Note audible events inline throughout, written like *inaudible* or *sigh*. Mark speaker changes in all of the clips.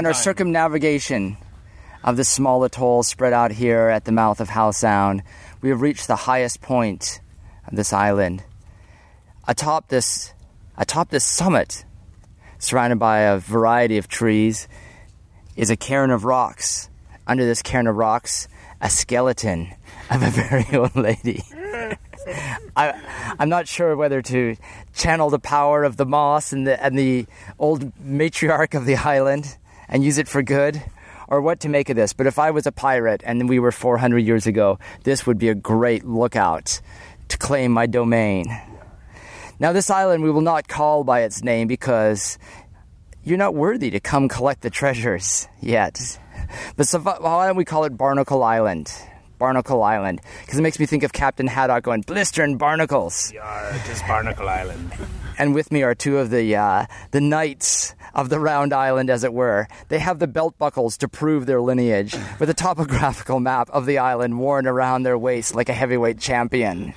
Speaker 1: around our circumnavigation of the small atoll spread out here at the mouth of Howe Sound, we have reached the highest point of this island. Atop this, atop this summit, surrounded by a variety of trees, is a cairn of rocks. Under this cairn of rocks, a skeleton of a *laughs* very old lady. I, I'm not sure whether to channel the power of the moss and the, and the old matriarch of the island and use it for good, or what to make of this. But if I was a pirate and we were 400 years ago, this would be a great lookout to claim my domain. Now, this island we will not call by its name because you're not worthy to come collect the treasures yet. But so why don't we call it Barnacle Island? Barnacle Island, because it makes me think of Captain Haddock going blistering barnacles.
Speaker 2: Yeah, it is Barnacle Island.
Speaker 1: And with me are two of the uh, the knights of the round island, as it were. They have the belt buckles to prove their lineage, with a topographical map of the island worn around their waist like a heavyweight champion.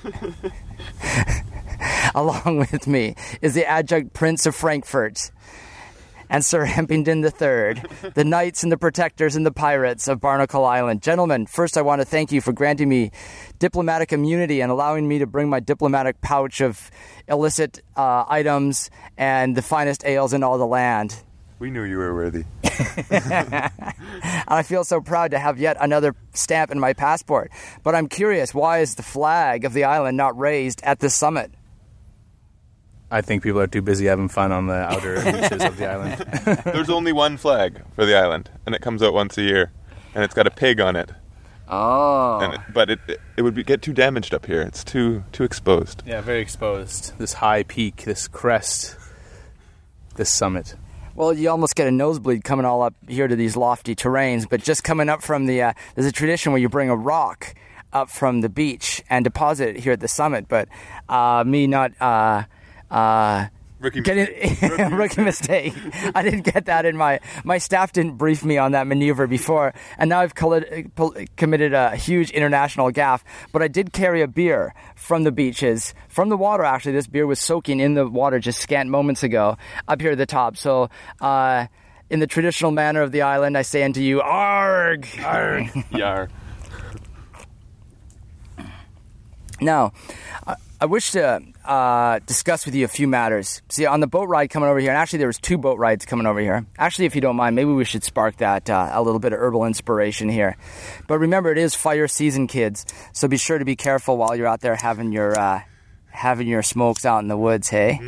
Speaker 1: *laughs* Along with me is the adjunct Prince of Frankfurt, and Sir *laughs* Hempington III, the knights and the protectors and the pirates of Barnacle Island. Gentlemen, first I want to thank you for granting me diplomatic immunity and allowing me to bring my diplomatic pouch of illicit uh, items and the finest ales in all the land.
Speaker 3: We knew you were worthy. *laughs* *laughs*
Speaker 1: I feel so proud to have yet another stamp in my passport. But I'm curious, why is the flag of the island not raised at this summit?
Speaker 2: I think people are too busy having fun on the outer *laughs* beaches of the island. *laughs*
Speaker 3: There's only one flag for the island, and it comes out once a year, and it's got a pig on it.
Speaker 1: Oh.
Speaker 3: And it, but it it would be, get too damaged up here. It's too too exposed.
Speaker 2: yeah, very exposed. This high peak, this crest, this summit.
Speaker 1: Well, you almost get a nosebleed coming all up here to these lofty terrains, but just coming up from the, uh, there's a tradition where you bring a rock up from the beach and deposit it here at the summit. But uh, me not uh, uh,
Speaker 3: Rookie
Speaker 1: getting
Speaker 3: mistake.
Speaker 1: rookie *laughs* mistake. I didn't get that in my my staff didn't brief me on that maneuver before, and now I've pol- committed a huge international gaffe. But I did carry a beer from the beaches, from the water. Actually, this beer was soaking in the water just scant moments ago up here at the top. So. Uh, in the traditional manner of the island, I say unto you, Arg!
Speaker 3: Arg. *laughs* Yar.
Speaker 1: Now, I, I wish to uh, discuss with you a few matters. See, on the boat ride coming over here, and actually there was two boat rides coming over here. Actually, if you don't mind, maybe we should spark that uh, a little bit of herbal inspiration here. But remember, it is fire season, kids. So be sure to be careful while you're out there having your uh, having your smokes out in the woods. Hey.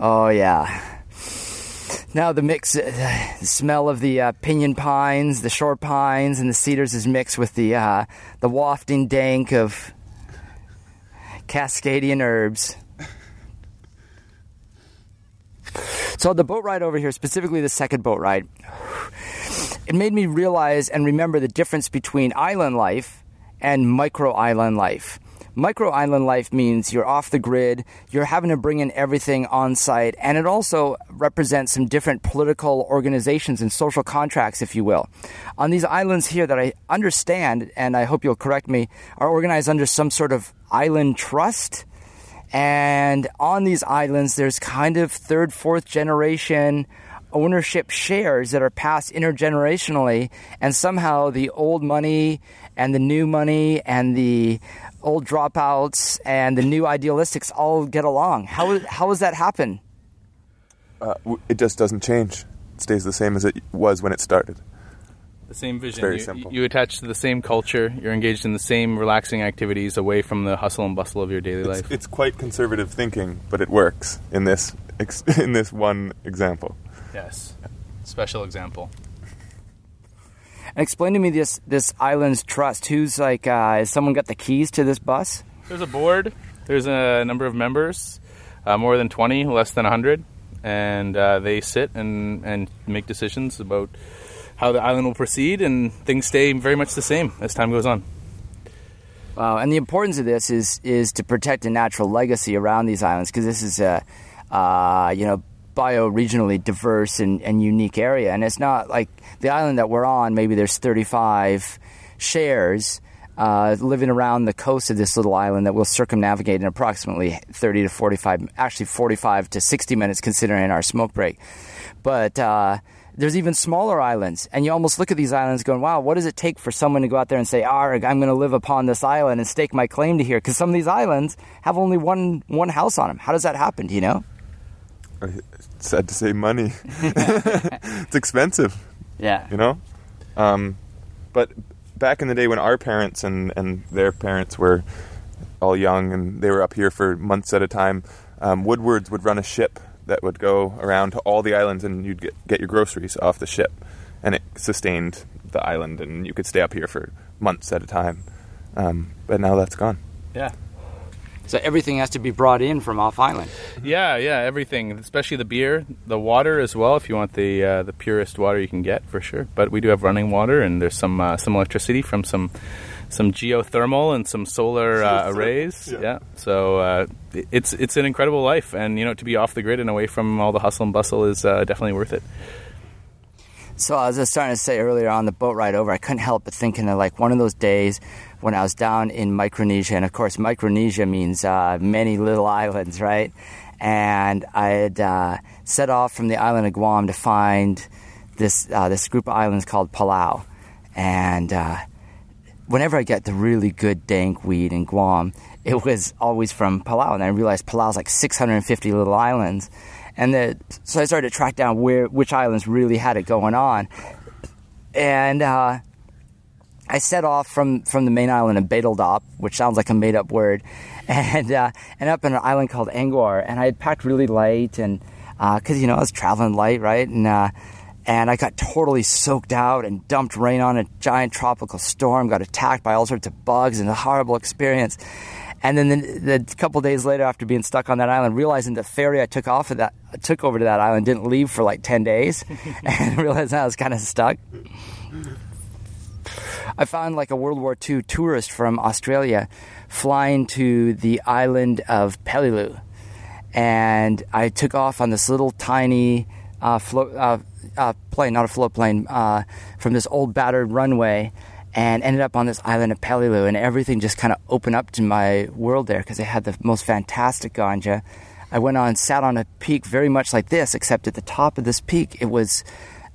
Speaker 1: Oh yeah. Now the mix, uh, the smell of the uh, pinyon pines, the short pines, and the cedars is mixed with the uh, the wafting dank of Cascadian herbs. So the boat ride over here, specifically the second boat ride, it made me realize and remember the difference between island life and micro island life. Micro island life means you're off the grid, you're having to bring in everything on site, and it also represents some different political organizations and social contracts, if you will. On these islands here that I understand, and I hope you'll correct me, are organized under some sort of island trust. And on these islands, there's kind of third, fourth generation ownership shares that are passed intergenerationally, and somehow the old money and the new money and the old dropouts and the new idealistics all get along. How how does that happen?
Speaker 3: Uh, it just doesn't change. It stays the same as it was when it started.
Speaker 2: The same vision.
Speaker 3: very
Speaker 2: you,
Speaker 3: simple.
Speaker 2: you attach to the same culture. You're engaged in the same relaxing activities away from the hustle and bustle of your daily
Speaker 3: It's,
Speaker 2: life.
Speaker 3: it's quite conservative thinking, but it works in this *laughs* in this one example.
Speaker 2: yes. Special example.
Speaker 1: And explain to me this this island's trust. Who's like? Uh, has someone got the keys to this bus?
Speaker 2: There's a board. There's a number of members, uh, more than 20, less than 100, and uh, they sit and, and make decisions about how the island will proceed, and things stay very much the same as time goes on.
Speaker 1: Wow, and the importance of this is is to protect a natural legacy around these islands because this is a uh, you know bioregionally diverse and, and unique area, and it's not like the island that we're on. Maybe there's 35 shares uh, living around the coast of this little island that we'll circumnavigate in approximately 30 to 45, actually 45 to 60 minutes, considering our smoke break. but uh, there's even smaller islands, and you almost look at these islands going, "Wow, what does it take for someone to go out there and say, "Arg, I'm going to live upon this island and stake my claim to here"? Because some of these islands have only one one house on them. How does that happen? Do you know? *laughs*
Speaker 3: Sad to say money. *laughs* it's expensive,
Speaker 1: Yeah.
Speaker 3: you know. Um, but back in the day when our parents and, and their parents were all young and they were up here for months at a time, um, Woodwards would run a ship that would go around to all the islands and you'd get, get your groceries off the ship. And it sustained the island and you could stay up here for months at a time. Um, but now that's gone.
Speaker 2: Yeah.
Speaker 1: So everything has to be brought in from off island.
Speaker 2: Yeah, yeah, everything, especially the beer, the water as well. If you want the uh, the purest water you can get, for sure. But we do have running water, and there's some uh, some electricity from some some geothermal and some solar uh, arrays.
Speaker 3: yeah.
Speaker 2: Yeah, so uh, it's it's an incredible life, and you know to be off the grid and away from all the hustle and bustle is uh, definitely worth it.
Speaker 1: So I was just starting to say earlier on the boat ride over, I couldn't help but thinking of like one of those days when I was down in Micronesia, and of course Micronesia means uh, many little islands, right? And I had uh, set off from the island of Guam to find this uh, this group of islands called Palau, and uh, whenever I get the really good dank weed in Guam, it was always from Palau. And I realized Palau's like 650 little islands. And the, so I started to track down where which islands really had it going on. And uh, I set off from, from the main island of Babeldaob, which sounds like a made up word, *laughs* and uh, and up on an island called Angaur. And I had packed really light, and because you know I was traveling light, right? And uh, and I got totally soaked out and dumped rain on a giant tropical storm. Got attacked by all sorts of bugs and a horrible experience. And then the, the couple days later, after being stuck on that island, realizing the ferry I took off of that took over to that island didn't leave for like ten days, *laughs* and *laughs* realized I was kind of stuck. I found like a World War II tourist from Australia flying to the island of Peleliu, and I took off on this little tiny uh, float uh, uh, plane, not a float plane, uh, from this old battered runway, and ended up on this island of Peleliu, and everything just kind of opened up to my world there because they had the most fantastic ganja. I went on, sat on a peak very much like this, except at the top of this peak, it was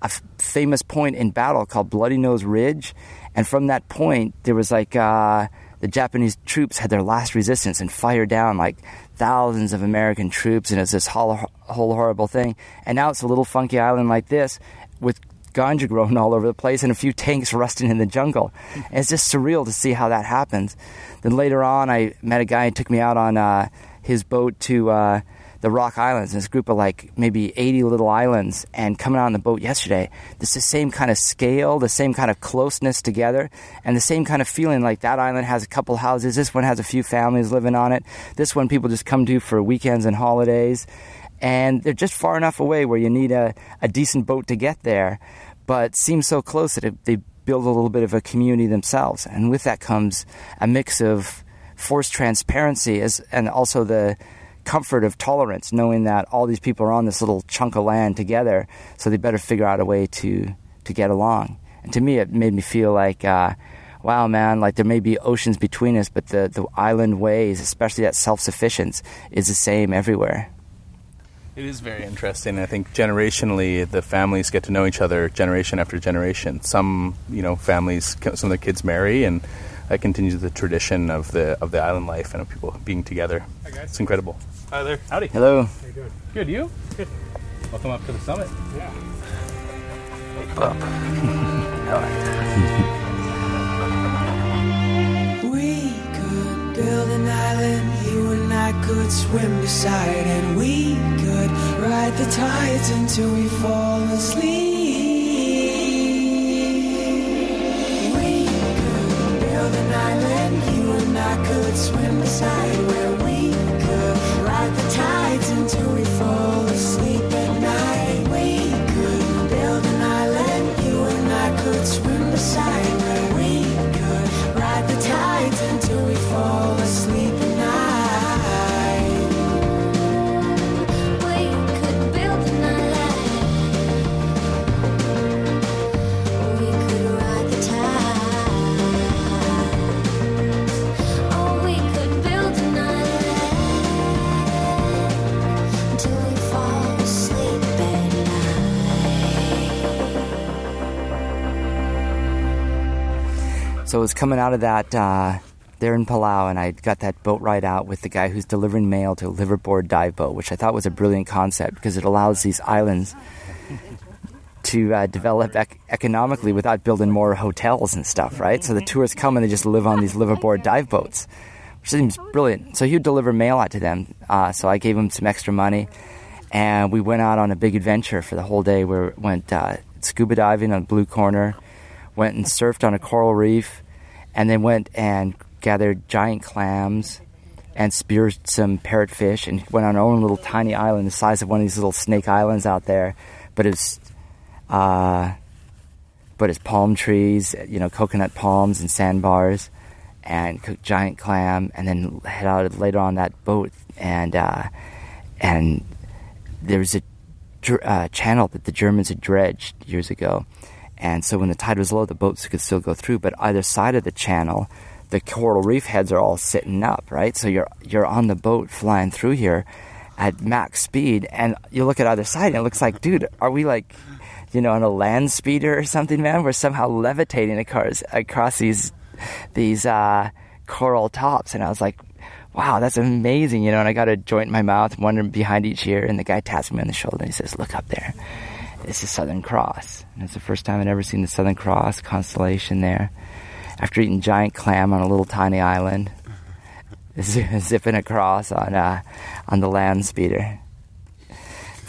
Speaker 1: a f- famous point in battle called Bloody Nose Ridge, and from that point, there was like uh, the Japanese troops had their last resistance and fired down like thousands of American troops, and it's this whole, whole horrible thing. And now it's a little funky island like this with ganja growing all over the place and a few tanks rusting in the jungle. And *laughs* it's just surreal to see how that happens. Then later on, I met a guy and took me out on uh, his boat to uh, the Rock Islands. This group of like maybe 80 little islands. And coming out on the boat yesterday, it's the same kind of scale, the same kind of closeness together, and the same kind of feeling like that island has a couple houses. This one has a few families living on it. This one people just come to for weekends and holidays and they're just far enough away where you need a, a decent boat to get there, but seem so close that it, they build a little bit of a community themselves. And with that comes a mix of forced transparency as, and also the comfort of tolerance, knowing that all these people are on this little chunk of land together, so they better figure out a way to, to get along. And to me, it made me feel like, uh, wow, man, like there may be oceans between us, but the, the island ways, especially that self sufficiency, is the same everywhere.
Speaker 2: It is very interesting. I think generationally, the families get to know each other generation after generation. Some, you know, families, some of the kids marry, and that continues the tradition of the of the island life and of people being together. It's incredible.
Speaker 3: Hi there.
Speaker 2: Howdy.
Speaker 1: Hello.
Speaker 2: Good. You? Good. Welcome up to the summit.
Speaker 4: Yeah. Up. *laughs* We could build an island, you and I could swim beside, and we could ride the tides until we fall asleep. We could build an island, you and I could swim beside, where
Speaker 1: So it was coming out of that uh, there in Palau, and I got that boat ride out with the guy who's delivering mail to a liveaboard dive boat, which I thought was a brilliant concept because it allows these islands to uh, develop ec- economically without building more hotels and stuff, right? So the tourists come and they just live on these liveaboard dive boats, which seems brilliant. So he would deliver mail out to them. Uh, so I gave him some extra money, and we went out on a big adventure for the whole day. We went uh, scuba diving on Blue Corner, went and surfed on a coral reef, and then went and gathered giant clams and speared some parrotfish and went on our own little tiny island the size of one of these little snake islands out there. But it's uh, but it's palm trees, you know, coconut palms and sandbars, and cooked giant clam, and then head out later on that boat, and uh, and there was a uh, channel that the Germans had dredged years ago, and so when the tide was low, the boats could still go through, but either side of the channel, the coral reef heads are all sitting up, right? So you're you're on the boat flying through here at max speed, and you look at either side, and it looks like, dude, are we like you know, on a land speeder or something, man. We're somehow levitating across across these these uh, coral tops, and I was like, wow, that's amazing, you know. And I got a joint in my mouth, one behind each ear, and the guy taps me on the shoulder and he says, "Look up there. It's the Southern Cross." And it's the first time I'd ever seen the Southern Cross constellation there. After eating giant clam on a little tiny island, *laughs* zipping across on uh, on the land speeder.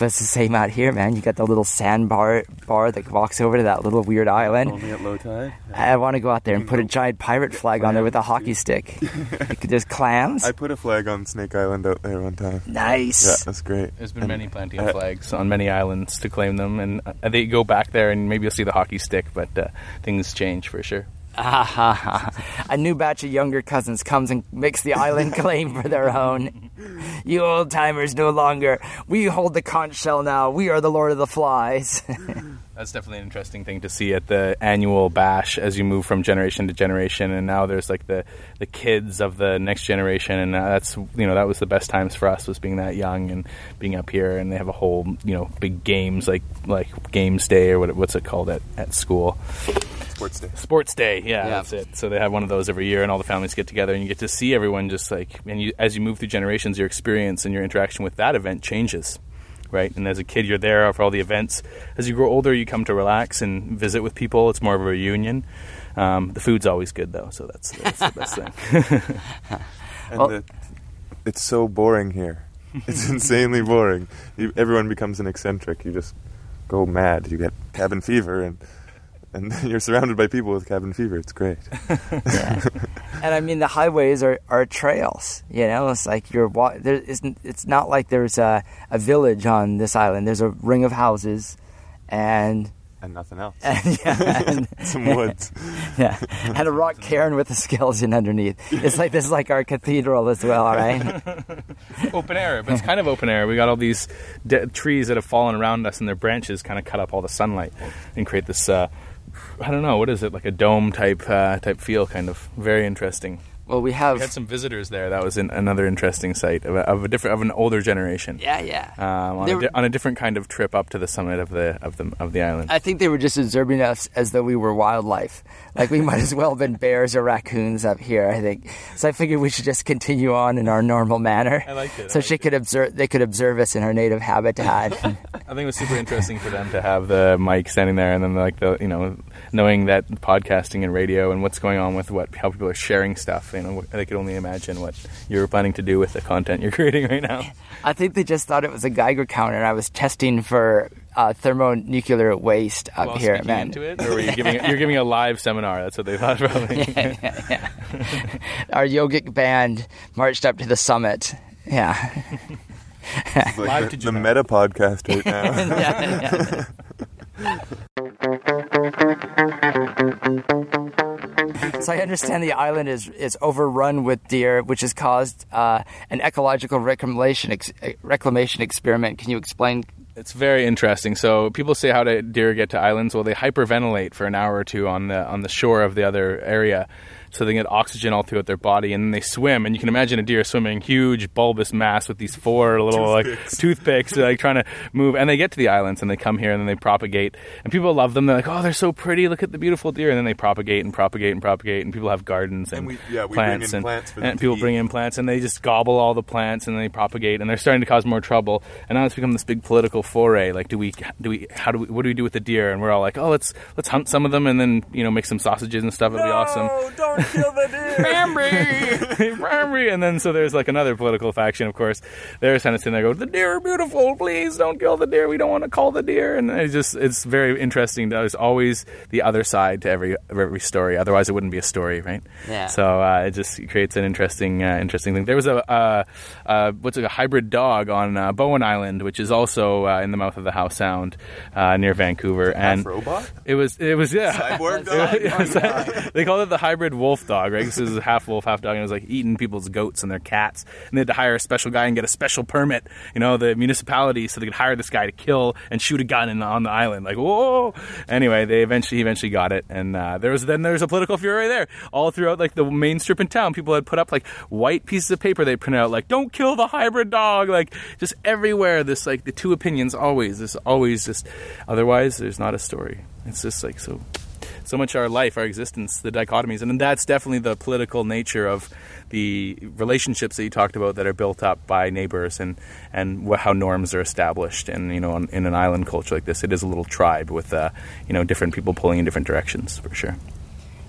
Speaker 1: But it's the same out here, man. You got the little sandbar bar that walks over to that little weird island.
Speaker 3: Only at low tide.
Speaker 1: I want to go out there and put a giant pirate flag on there with a hockey stick. *laughs* There's clams.
Speaker 3: I put a flag on Snake Island out there one time.
Speaker 1: Nice.
Speaker 3: Yeah, that's great.
Speaker 2: There's been
Speaker 3: And
Speaker 2: many planting
Speaker 3: uh,
Speaker 2: of flags on many islands to claim them, and uh, they go back there, and maybe you'll see the hockey stick, but uh, things change for sure. *laughs*
Speaker 1: A new batch of younger cousins comes and makes the island claim for their own. You old timers no longer. We hold the conch shell now. We are the Lord of the Flies. *laughs*
Speaker 2: That's definitely an interesting thing to see at the annual bash as you move from generation to generation, and now there's like the the kids of the next generation, and that's you know that was the best times for us was being that young and being up here, and they have a whole you know big games like like games day or what what's it called at at school.
Speaker 3: Sports Day.
Speaker 2: Sports Day, yeah,
Speaker 1: Yeah.
Speaker 2: that's it. So they have one of those every year, and all the families get together, and you get to see everyone just like, and you, as you move through generations, your experience and your interaction with that event changes, right? And as a kid, you're there for all the events. As you grow older, you come to relax and visit with people. It's more of a reunion. Um, the food's always good though, so that's, that's the best thing. *laughs*
Speaker 3: And
Speaker 1: Well-
Speaker 3: the, it's so boring here. It's *laughs* insanely boring. You, everyone becomes an eccentric. You just go mad. You get cabin fever, and and you're surrounded by people with cabin fever. It's great. *laughs*
Speaker 1: and I mean, the highways are, are trails. You know, it's like you're wa- there isn't. It's not like there's a, a village on this island. There's a ring of houses, and,
Speaker 3: And nothing else. *laughs*
Speaker 1: and yeah, and, *laughs*
Speaker 3: Some woods.
Speaker 1: yeah, and a rock cairn with a skeleton underneath. It's like this is like our cathedral as well, right?
Speaker 2: open air, but it's kind of open air. We got all these de- trees that have fallen around us, and their branches kind of cut up all the sunlight and create this. Uh, I don't know what is it like a dome type uh, type feel, kind of very interesting.
Speaker 1: Well, we have.
Speaker 2: We had some visitors there. That was an, another interesting sight of a, of a different of an older generation.
Speaker 1: yeah, yeah.
Speaker 2: Um, on, a
Speaker 1: were-
Speaker 2: di- on a different kind of trip up to the summit of the of the of the island.
Speaker 1: I think they were just observing us as though we were wildlife. Like we *laughs* might as well have been bears or raccoons up here. I think. So I figured we should just continue on in our normal manner.
Speaker 2: I liked it,
Speaker 1: So she
Speaker 2: liked
Speaker 1: could observe. They could observe us in our native habitat. *laughs* *laughs*
Speaker 2: I think it was super interesting for them to have the mic standing there, and then like the you know knowing that podcasting and radio and what's going on with what how people are sharing stuff. You know, they could only imagine what you're planning to do with the content you're *laughs* creating right now.
Speaker 1: I think they just thought it was a Geiger counter. and I was testing for uh, thermonuclear waste up
Speaker 2: While
Speaker 1: here,
Speaker 2: speaking
Speaker 1: man.
Speaker 2: into it, or were you giving you're giving a live seminar? That's what they thought probably. *laughs*
Speaker 1: Our yogic band marched up to the summit. Yeah.
Speaker 3: Like
Speaker 2: Live
Speaker 3: the,
Speaker 2: to
Speaker 3: the meta podcast right now. *laughs*
Speaker 1: I *laughs* understand the island is is overrun with deer, which has caused uh, an ecological reclamation ex- uh, reclamation experiment. Can you explain?
Speaker 2: It's very interesting. So people say how do deer get to islands? Well, they hyperventilate for an hour or two on the on the shore of the other area so they get oxygen all throughout their body, and then they swim. And you can imagine a deer swimming, huge bulbous mass with these four little like
Speaker 3: Toothpicks. *laughs*
Speaker 2: toothpicks, like trying to move. And they get to the islands, and they come here, and then they propagate. And people love them. They're like, "Oh, they're so pretty! Look at the beautiful deer!" And then they propagate and propagate and propagate, and people have gardens and,
Speaker 3: And we- yeah, we bring
Speaker 2: plants
Speaker 3: in
Speaker 2: and,
Speaker 3: plants for
Speaker 2: and people bring in plants, and they just gobble all the plants, and they propagate, and they're starting to cause more trouble. And now it's become this big political foray. Like, do we, do we, how do we, what do we do with the deer? And we're all like, oh, let's let's hunt some of them, and then you know make some sausages and stuff. It'll be awesome.
Speaker 3: Don't kill the deer.
Speaker 2: Bambi, *laughs* Bambi, and then so there's like another political faction, of course. They're kind of sitting there, go, the deer are beautiful. Please don't kill the deer. We don't want to call the deer. And it's just it's very interesting. There's always the other side to every every story. Otherwise, it wouldn't be a story, right?
Speaker 1: Yeah.
Speaker 2: So uh, it just creates an interesting uh, interesting thing. There was a uh, uh, what's it, a hybrid dog on uh, Bowen Island, which is also uh, in the mouth of the Howe Sound uh, near Vancouver, and
Speaker 3: robot?
Speaker 2: it was it was yeah.
Speaker 3: Cyborg *laughs* dog?
Speaker 2: Yeah, it's like- they called it the hybrid wolf dog, right? This is a half wolf, half dog, and it was like eating people's goats and their cats. And they had to hire a special guy and get a special permit, you know, the municipality, so they could hire this guy to kill and shoot a gun in, on the island. Like, whoa! Anyway, they eventually he eventually got it, and uh, there was then there was a political fury there all throughout like the main strip in town. People had put up like white pieces of paper they print out like "Don't kill the hybrid dog," like just everywhere. This like the two opinions always. This always just otherwise there's not a story. It's just like so so much our life, our existence, the dichotomies, and that's definitely the political nature of the relationships that you talked about that are built up by neighbors and and how norms are established. And you know, on, in an island culture like this, it is a little tribe with uh, you know different people pulling in different directions for sure.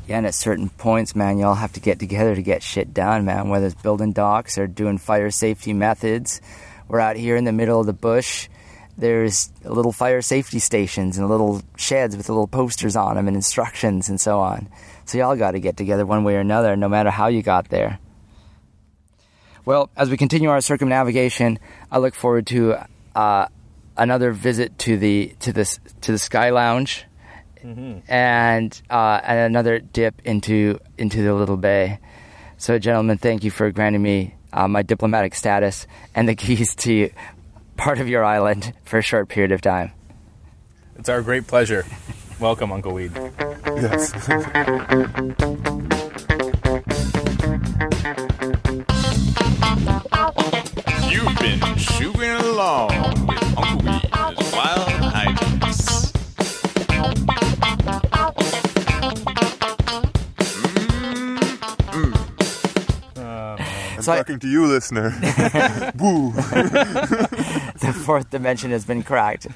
Speaker 1: Yeah, and at certain points, man, you all have to get together to get shit done, man. Whether it's building docks or doing fire safety methods, we're out here in the middle of the bush. There's little fire safety stations and little sheds with little posters on them and instructions and so on. So y'all got to get together one way or another, no matter how you got there. Well, as we continue our circumnavigation, I look forward to uh, another visit to the to the to the Sky Lounge, and uh, and another dip into into the Little Bay. So, gentlemen, thank you for granting me uh, my diplomatic status and the *laughs* keys to part of your island for a short period of time.
Speaker 2: It's our great pleasure. Welcome, Uncle Weed.
Speaker 3: Yes.
Speaker 5: You've been shooting along with Uncle Weed's Wild Hijinks. Mm-hmm. Mm.
Speaker 3: Uh, I'm
Speaker 1: So I-
Speaker 3: talking to you, listener. *laughs* Woo. *laughs*
Speaker 1: The fourth dimension has been cracked.